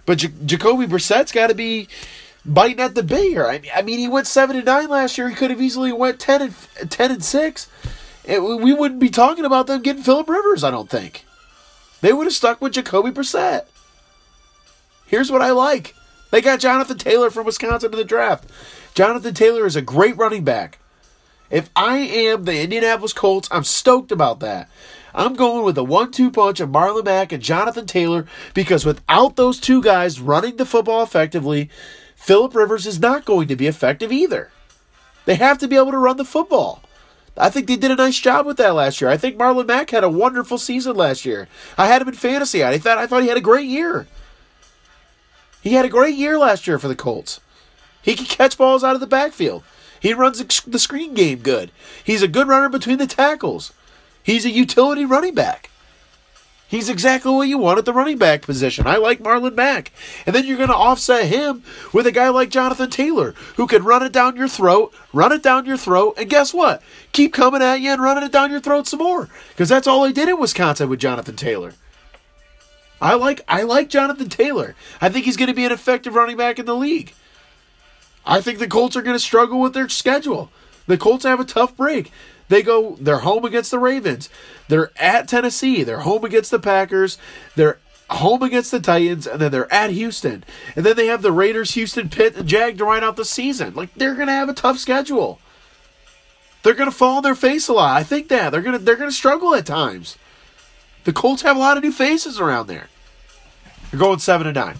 But J- Jacoby Brissett's got to be biting at the bit here. I mean, I mean, he went seven and nine last year. He could have easily went ten and ten and six. It, we wouldn't be talking about them getting Philip Rivers. I don't think they would have stuck with Jacoby Brissett. Here's what I like: they got Jonathan Taylor from Wisconsin in the draft. Jonathan Taylor is a great running back. If I am the Indianapolis Colts, I'm stoked about that. I'm going with a one two punch of Marlon Mack and Jonathan Taylor because without those two guys running the football effectively, Philip Rivers is not going to be effective either. They have to be able to run the football. I think they did a nice job with that last year. I think Marlon Mack had a wonderful season last year. I had him in fantasy. I thought I thought he had a great year. He had a great year last year for the Colts. He can catch balls out of the backfield. He runs the screen game good. He's a good runner between the tackles. He's a utility running back. He's exactly what you want at the running back position. I like Marlon Mack. And then you're going to offset him with a guy like Jonathan Taylor, who can run it down your throat, run it down your throat, and guess what? Keep coming at you and running it down your throat some more. Because that's all they did in Wisconsin with Jonathan Taylor. I like I like Jonathan Taylor. I think he's going to be an effective running back in the league. I think the Colts are going to struggle with their schedule. The Colts have a tough break. They go, they're home against the Ravens. They're at Tennessee. They're home against the Packers. They're home against the Titans, and then they're at Houston. And then they have the Raiders, Houston, Pitt, and Jag to ride out the season. Like they're gonna have a tough schedule. They're gonna fall on their face a lot. I think that. They're gonna they're gonna struggle at times. The Colts have a lot of new faces around there. They're going seven and nine.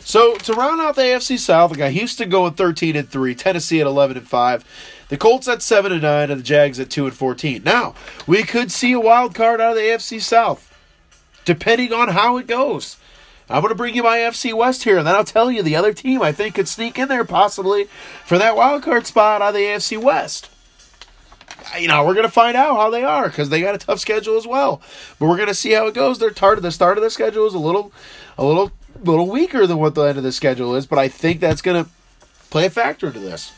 So to round out the AFC South, we got Houston going thirteen and three, Tennessee at eleven and five, the Colts at seven and nine, and the Jags at two and fourteen. Now we could see a wild card out of the AFC South, depending on how it goes. I'm going to bring you my AFC West here, and then I'll tell you the other team I think could sneak in there possibly for that wild card spot out of the AFC West. You know, we're going to find out how they are because they got a tough schedule as well. But we're going to see how it goes. Their start, the start of the schedule is a little, a little little weaker than what the end of the schedule is, but I think that's going to play a factor into this.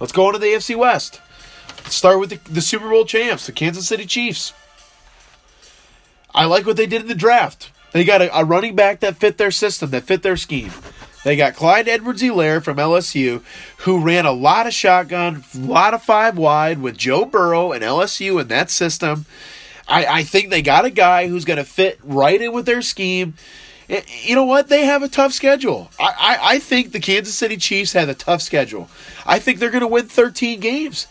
Let's go on to the AFC West. Let's start with the, the Super Bowl champs, the Kansas City Chiefs. I like what they did in the draft. They got a, a running back that fit their system, that fit their scheme. They got Clyde Edwards-Helaire from LSU, who ran a lot of shotgun, a lot of five wide with Joe Burrow and LSU in that system. I, I think they got a guy who's going to fit right in with their scheme. Eh, you know what? They have a tough schedule. I, I, I think the Kansas City Chiefs have a tough schedule. I think they're going to win 13 games.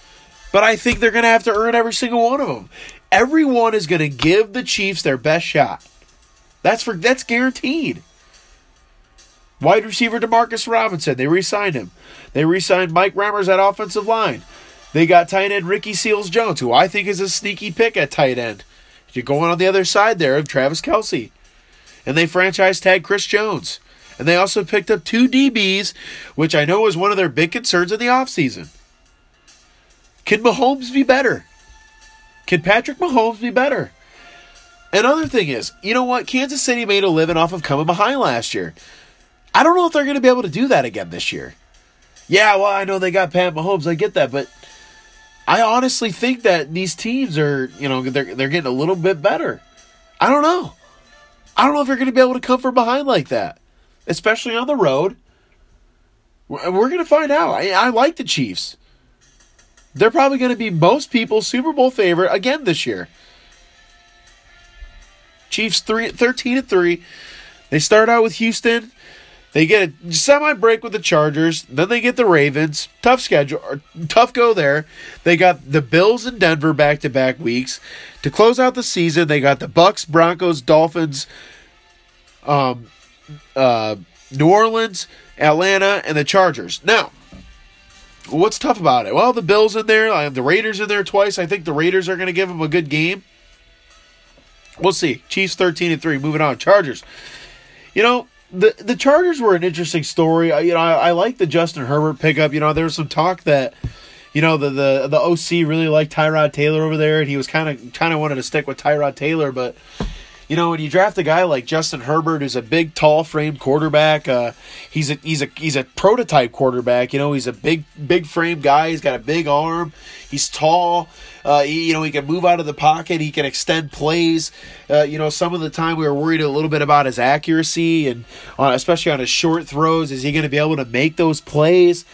But I think they're going to have to earn every single one of them. Everyone is going to give the Chiefs their best shot. That's for that's guaranteed. Wide receiver Demarcus Robinson, they re-signed him. They re-signed Mike Remmers at offensive line. They got tight end Ricky Seals Jones, who I think is a sneaky pick at tight end. You're going on the other side there of Travis Kelce. And they franchise tag Chris Jones. And they also picked up two DBs, which I know was one of their big concerns in the offseason. Can Mahomes be better? Can Patrick Mahomes be better? Another thing is, you know what? Kansas City made a living off of coming behind last year. I don't know if they're going to be able to do that again this year. Yeah, well, I know they got Pat Mahomes. I get that, but I honestly think that these teams are, you know, they're they're getting a little bit better. I don't know. I don't know if you're going to be able to come from behind like that, especially on the road. We're going to find out. I, I like the Chiefs. They're probably going to be most people's Super Bowl favorite again this year. Chiefs three, 13 and 3. They start out with Houston. They get a semi break with the Chargers. Then they get the Ravens. Tough schedule, tough go there. They got the Bills and Denver back to back weeks to close out the season. They got the Bucks, Broncos, Dolphins, um, uh, New Orleans, Atlanta, and the Chargers. Now, what's tough about it? Well, the Bills in there. I have the Raiders in there twice. I think the Raiders are going to give them a good game. We'll see. Chiefs thirteen and three. Moving on. Chargers. You know, the the Chargers were an interesting story. I, you know, I, I like the Justin Herbert pickup. You know, there was some talk that you know the the the OC really liked Tyrod Taylor over there, and he was kind of kind of wanted to stick with Tyrod Taylor, but. You know, when you draft a guy like Justin Herbert, who's a big, tall framed quarterback, uh, he's a he's a he's a prototype quarterback. You know, he's a big, big frame guy. He's got a big arm. He's tall. Uh, he, you know, he can move out of the pocket. He can extend plays. Uh, you know, some of the time we were worried a little bit about his accuracy and uh, especially on his short throws. Is he going to be able to make those plays?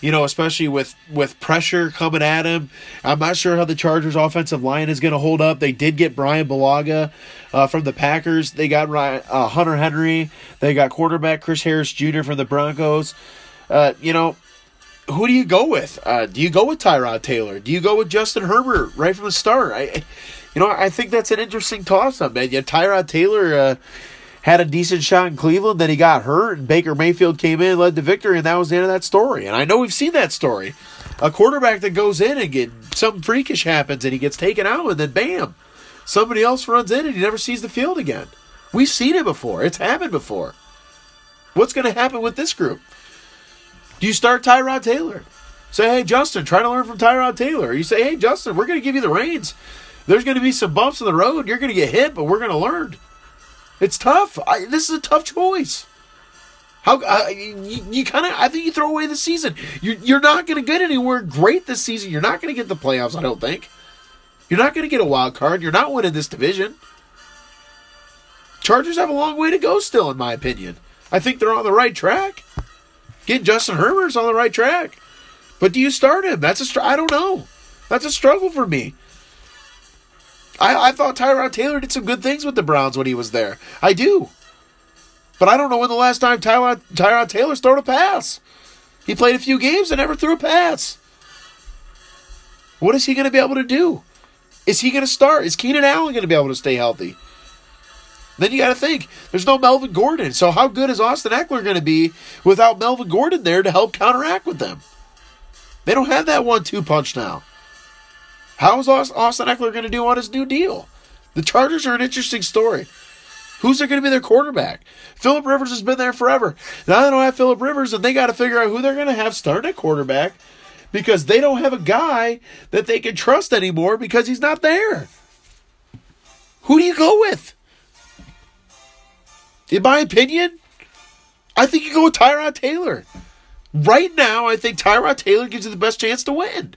You know, especially with with pressure coming at him. I'm not sure how the Chargers' offensive line is going to hold up. They did get Brian Bulaga uh, from the Packers. They got uh, Hunter Henry. They got quarterback Chris Harris Jr. from the Broncos. Uh, you know, who do you go with? Uh, do you go with Tyrod Taylor? Do you go with Justin Herbert right from the start? I, you know, I think that's an interesting toss-up, man. Yeah, Tyrod Taylor uh, had a decent shot in Cleveland, then he got hurt, and Baker Mayfield came in, led to victory, and that was the end of that story. And I know we've seen that story. A quarterback that goes in and get something freakish happens, and he gets taken out, and then bam, somebody else runs in, and he never sees the field again. We've seen it before. It's happened before. What's going to happen with this group? You start Tyrod Taylor? Say, hey, Justin, try to learn from Tyrod Taylor. You say, hey, Justin, we're going to give you the reins. There's going to be some bumps in the road. You're going to get hit, but we're going to learn. It's tough. I, this is a tough choice. How uh, you, you kind of? I think you throw away the season. You're you're not going to get anywhere great this season. You're not going to get the playoffs. I don't think. You're not going to get a wild card. You're not winning this division. Chargers have a long way to go still, in my opinion. I think they're on the right track. Getting Justin Herbert's on the right track. But do you start him? That's a str- I don't know. That's a struggle for me. I, I thought Tyrod Taylor did some good things with the Browns when he was there. I do. But I don't know when the last time Tyrod, Tyrod Taylor's thrown a pass. He played a few games and never threw a pass. What is he going to be able to do? Is he going to start? Is Keenan Allen going to be able to stay healthy? Then you got to think there's no Melvin Gordon. So how good is Austin Ekeler going to be without Melvin Gordon there to help counteract with them? They don't have that one-two punch now. How is Austin Ekeler going to do on his new deal? The Chargers are an interesting story. Who's going to be their quarterback? Philip Rivers has been there forever. Now they don't have Philip Rivers, and they got to figure out who they're going to have start at quarterback because they don't have a guy that they can trust anymore because he's not there. Who do you go with? In my opinion, I think you go with Tyrod Taylor. Right now, I think Tyrod Taylor gives you the best chance to win.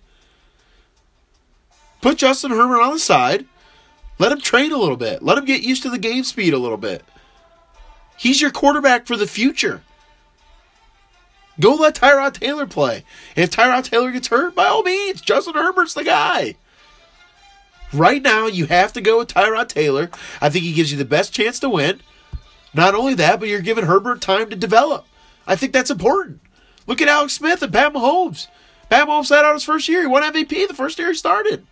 Put Justin Herbert on the side. Let him train a little bit. Let him get used to the game speed a little bit. He's your quarterback for the future. Go let Tyrod Taylor play. And if Tyrod Taylor gets hurt, by all means, Justin Herbert's the guy. Right now, you have to go with Tyrod Taylor. I think he gives you the best chance to win. Not only that, but you're giving Herbert time to develop. I think that's important. Look at Alex Smith and Pat Mahomes. Pat Mahomes sat out his first year. He won MVP the first year he started.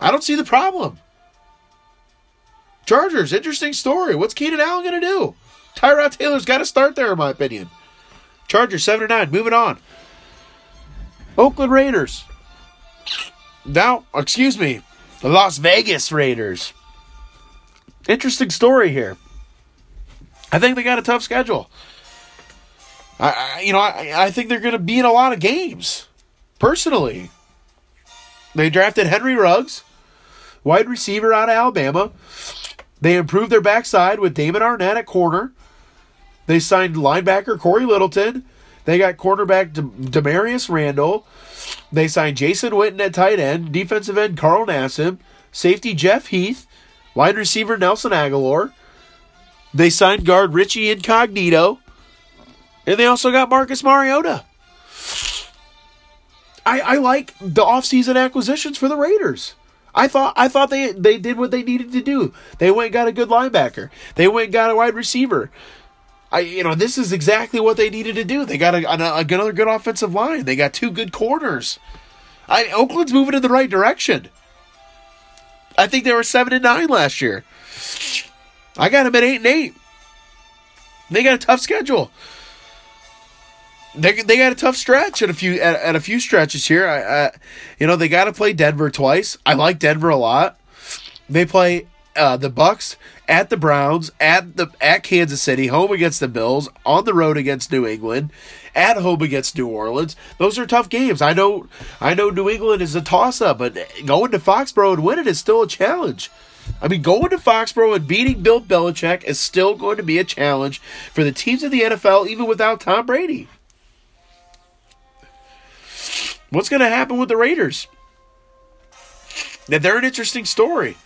I don't see the problem. Chargers, interesting story. What's Keenan Allen going to do? Tyrod Taylor's got to start there, in my opinion. Chargers, 7 9. Moving on. Oakland Raiders. Now, excuse me, the Las Vegas Raiders. Interesting story here. I think they got a tough schedule. I, I you know, I, I think they're going to be in a lot of games. Personally, they drafted Henry Ruggs, wide receiver out of Alabama. They improved their backside with Damon Arnette at corner. They signed linebacker Cory Littleton. They got cornerback De- Damarious Randall. They signed Jason Witten at tight end, defensive end Carl Nassib, safety Jeff Heath, wide receiver Nelson Agholor. They signed guard Richie Incognito. And they also got Marcus Mariota. I, I like the offseason acquisitions for the Raiders. I thought I thought they they did what they needed to do. They went got a good linebacker. They went got a wide receiver. I you know this is exactly what they needed to do. They got a, a, another good offensive line. They got two good corners. I Oakland's moving in the right direction. I think they were seven and nine last year. I got them at eight and eight. They got a tough schedule. They, they got a tough stretch at a few at, at a few stretches here. I, I you know they got to play Denver twice. I like Denver a lot. They play uh, the Bucks at the Browns, at the at Kansas City, home against the Bills, on the road against New England, at home against New Orleans. Those are tough games. I know I know New England is a toss up, but going to Foxborough and winning is still a challenge. I mean, going to Foxborough and beating Bill Belichick is still going to be a challenge for the teams in the NFL, even without Tom Brady. What's going to happen with the Raiders? Now, they're an interesting story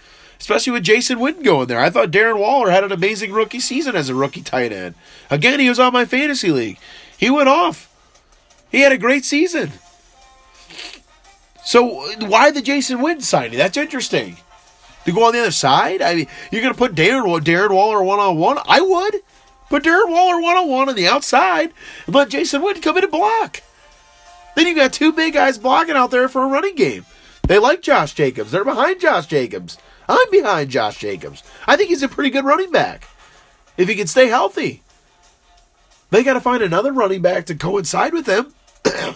especially with Jason Witten going there. I thought Darren Waller had an amazing rookie season as a rookie tight end. Again, he was on my fantasy league. He went off. He had a great season. So why the Jason Witten signing? That's interesting. To go on the other side? I mean, you're going to put Darren, Darren Waller one on one? I would. Put Darren Waller one on one on the outside and let Jason Witten come in and block. Then you got two big guys blocking out there for a running game. They like Josh Jacobs. They're behind Josh Jacobs. I'm behind Josh Jacobs. I think he's a pretty good running back. If he can stay healthy. They got to find another running back to coincide with him.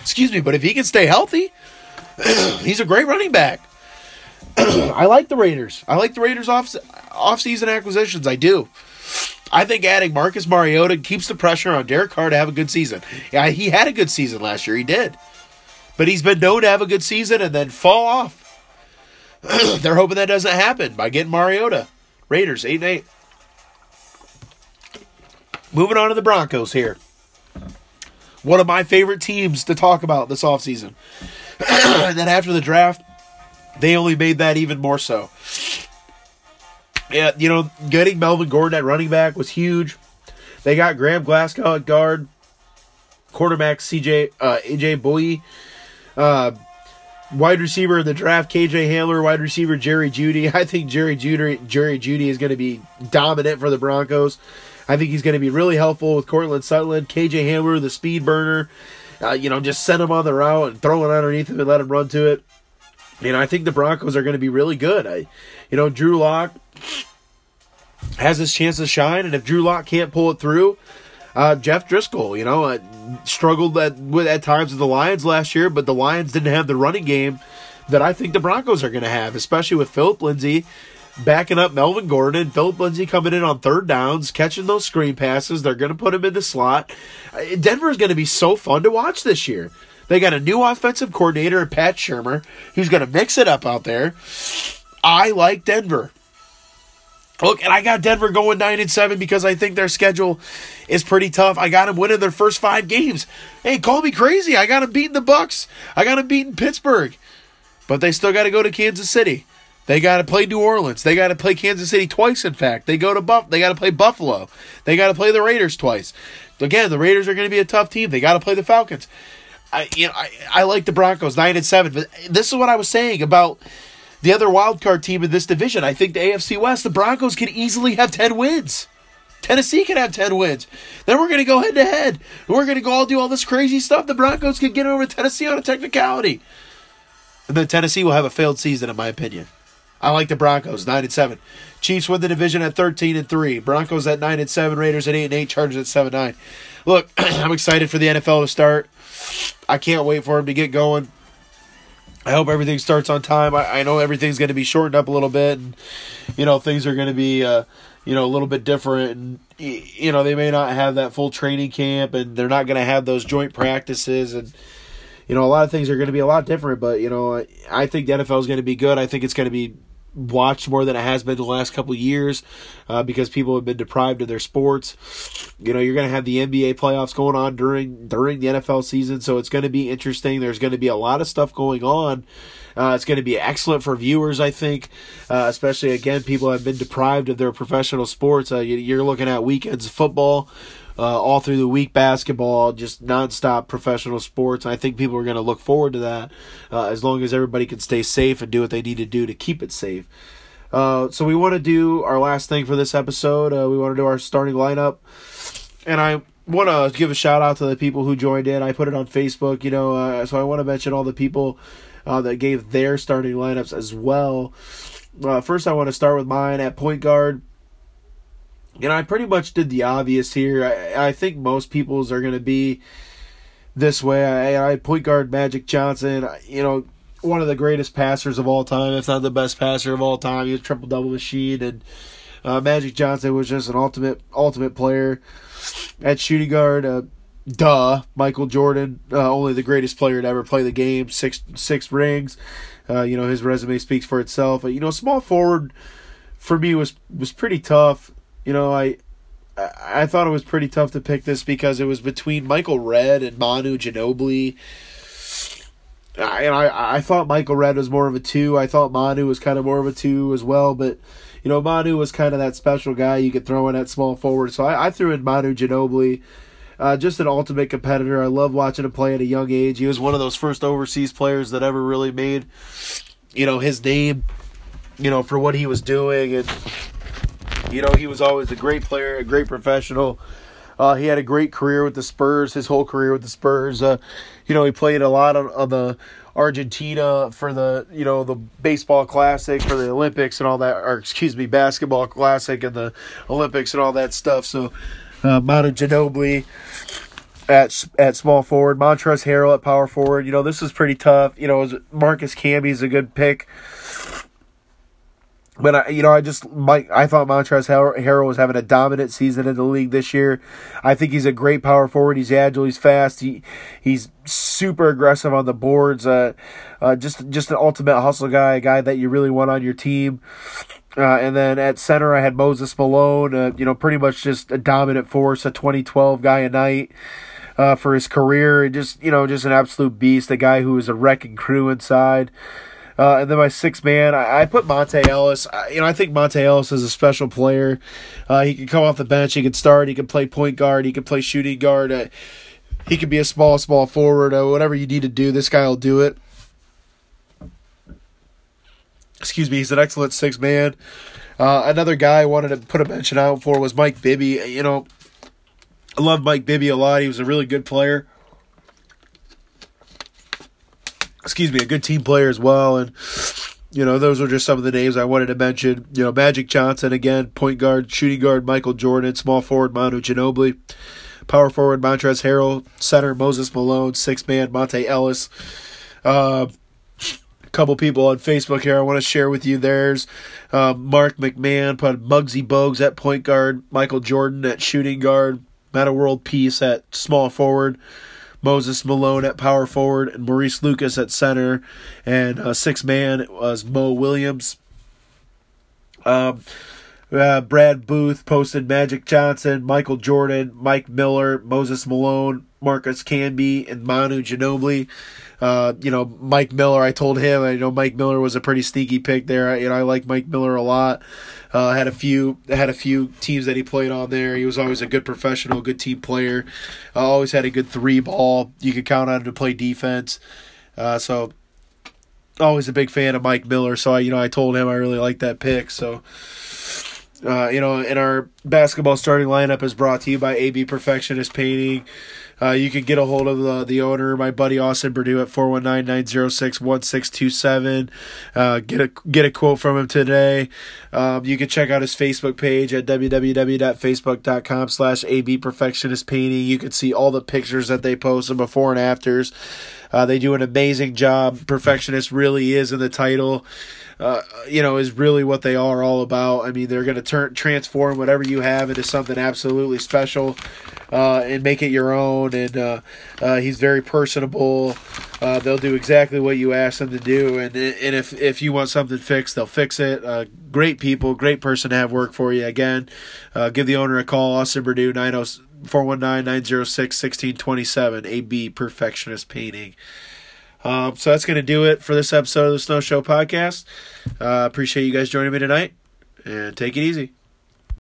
Excuse me, but if he can stay healthy, he's a great running back. I like the Raiders. I like the Raiders off off-season acquisitions. I do. I think adding Marcus Mariota keeps the pressure on Derek Carr to have a good season. Yeah, he had a good season last year. He did. But he's been known to have a good season and then fall off. They're hoping that doesn't happen by getting Mariota. Raiders, 8 and 8. Moving on to the Broncos here. One of my favorite teams to talk about this offseason. and then after the draft, they only made that even more so. Yeah, you know, getting Melvin Gordon at running back was huge. They got Graham Glasgow at guard, quarterback CJ uh, AJ Bouye, uh, wide receiver in the draft, KJ Hamler, wide receiver Jerry Jeudy. I think Jerry Jeudy Jerry Jeudy is going to be dominant for the Broncos. I think he's going to be really helpful with Courtland Sutton, KJ Hamler, the speed burner. Uh, you know, just send him on the route and throw it underneath him and let him run to it. You know, I think the Broncos are going to be really good. I, you know, Drew Lock has his chance to shine, and if Drew Lock can't pull it through, uh, Jeff Driskel, you know, uh, struggled at, with, at times with the Lions last year, but the Lions didn't have the running game that I think the Broncos are going to have, especially with Philip Lindsay backing up Melvin Gordon. Philip Lindsay coming in on third downs, catching those screen passes. They're going to put him in the slot. Uh, Denver is going to be so fun to watch this year. They got a new offensive coordinator, Pat Shurmur, who's going to mix it up out there. I like Denver. Look, and I got Denver going nine and seven because I think their schedule is pretty tough. I got them winning their first five games. Hey, call me crazy. I got them beating the Bucks. I got them beating Pittsburgh, but they still got to go to Kansas City. They got to play New Orleans. They got to play Kansas City twice. In fact, they go to Buff. They got to play Buffalo. They got to play the Raiders twice. Again, the Raiders are going to be a tough team. They got to play the Falcons. I, you know, I, I like the Broncos nine and seven, but this is what I was saying about the other wild card team in this division. I think the AFC West, the Broncos can easily have 10 wins. Tennessee can have 10 wins. Then we're going to go head to head. We're going to go all do all this crazy stuff. The Broncos can get over Tennessee on a technicality. And then Tennessee will have a failed season, in my opinion. I like the Broncos, 9 and 7. Chiefs win the division at 13 and 3. Broncos at 9 and 7. Raiders at 8 and 8. Chargers at 7 9. Look, I'm excited for the NFL to start. I can't wait for them to get going. I hope everything starts on time. I, I know everything's going to be shortened up a little bit, and you know things are going to be uh, you know a little bit different. And you know they may not have that full training camp, and they're not going to have those joint practices, and you know a lot of things are going to be a lot different. But you know I think the NFL is going to be good. I think it's going to be watched more than it has been the last couple years uh, because people have been deprived of their sports. You know, you're going to have the NBA playoffs going on during during the NFL season, so it's going to be interesting. There's going to be a lot of stuff going on. Uh, it's going to be excellent for viewers, I think, uh, especially again, people have been deprived of their professional sports. Uh, you're looking at weekends of football uh, all through the week basketball, just nonstop professional sports. I think people are going to look forward to that uh, as long as everybody can stay safe and do what they need to do to keep it safe. Uh, so we want to do our last thing for this episode. Uh, we want to do our starting lineup, and I want to give a shout out to the people who joined in. I put it on Facebook, you know, uh, so I want to mention all the people uh, that gave their starting lineups as well. first, I want to start with mine at point guard. Know, I pretty much did the obvious here. I, I think most people's are going to be this way. I, I point guard Magic Johnson. You know, one of the greatest passers of all time, if not the best passer of all time. He was triple double machine, and uh, Magic Johnson was just an ultimate ultimate player at shooting guard. Uh, duh, Michael Jordan, uh, only the greatest player to ever play the game. Six six rings. Uh, you know his resume speaks for itself. You know, small forward for me was was pretty tough you know, I I thought it was pretty tough to pick this because it was between Michael Redd and Manu Ginobili. And I, I thought Michael Redd was more of a two. I thought Manu was kind of more of a two as well. But, you know, Manu was kind of that special guy you could throw in at small forward. So I, I threw in Manu Ginobili. Uh, just an ultimate competitor. I love watching him play at a young age. He was one of those first overseas players that ever really made, you know, his name, you know, for what he was doing. And you know, he was always a great player, a great professional. Uh, he had a great career with the Spurs, his whole career with the Spurs. Uh, you know, he played a lot on, the Argentina for the, you know, the baseball classic for the Olympics and all that, or excuse me, basketball classic and the Olympics and all that stuff. So, uh, Manu Ginobili at at small forward, Montrezl Harrell at power forward. You know, this is pretty tough. You know, Marcus Camby is a good pick. But I, you know, I just Mike. I thought Montrezl Harrell was having a dominant season in the league this year. I think he's a great power forward. He's agile. He's fast. He he's super aggressive on the boards. Uh, uh, just just an ultimate hustle guy, a guy that you really want on your team. Uh, and then at center, I had Moses Malone. Uh, you know, pretty much just a dominant force, a 2012 guy a night. Uh, for his career, just you know, just an absolute beast. A guy who is a wrecking crew inside. Uh, and then my sixth man, I, I put Monta Ellis. I, you know, I think Monta Ellis is a special player. Uh, he can come off the bench. He can start. He can play point guard. He can play shooting guard. Uh, he can be a small, small forward. Uh, whatever you need to do, this guy will do it. Excuse me. He's an excellent sixth man. Uh, another guy I wanted to put a mention out for was Mike Bibby. You know, I love Mike Bibby a lot. He was a really good player excuse me, a good team player as well. And, you know, those are just some of the names I wanted to mention. You know, Magic Johnson, again, point guard, shooting guard, Michael Jordan, small forward, Manu Ginobili, power forward, Montrezl Harrell, center, Moses Malone, six man, Monta Ellis. Uh, a couple people on Facebook here I want to share with you. There's uh, Mark McMahon put Muggsy Bogues at point guard, Michael Jordan at shooting guard, Metta World Peace at small forward, Moses Malone at power forward, and Maurice Lucas at center, and uh, six man was Mo Williams. Um, uh, Brad Booth posted Magic Johnson, Michael Jordan, Mike Miller, Moses Malone, Marcus Camby, and Manu Ginobili. Uh, you know, Mike Miller, I told him, I know Mike Miller was a pretty sneaky pick there. I, you know, I like Mike Miller a lot. Uh, had a few had a few teams that he played on there. He was always a good professional, good team player. Uh, always had a good three ball. You could count on him to play defense. Uh, so always a big fan of Mike Miller. So I you know I told him I really like that pick. So Uh, you know, and our basketball starting lineup is brought to you by AB Perfectionist Painting. Uh, you can get a hold of the, the owner, my buddy Austin Purdue, at 419-906-1627. Uh, get a get a quote from him today. Um, you can check out his Facebook page at www.facebook.com slash AB Perfectionist Painting. You can see all the pictures that they post and before and afters. Uh, they do an amazing job. Perfectionist really is in the title. Uh, you know, is really what they are all about. I mean, they're going to turn transform whatever you have into something absolutely special uh, and make it your own. And uh, uh he's very personable. Uh, they'll do exactly what you ask them to do. And and if if you want something fixed, they'll fix it. Great people, great person to have work for you. Again, give the owner a call, Austin Purdue, 419 906 1627, AB Perfectionist Painting. Um, so that's going to do it for this episode of the Snow Show podcast. Uh, appreciate you guys joining me tonight, and take it easy.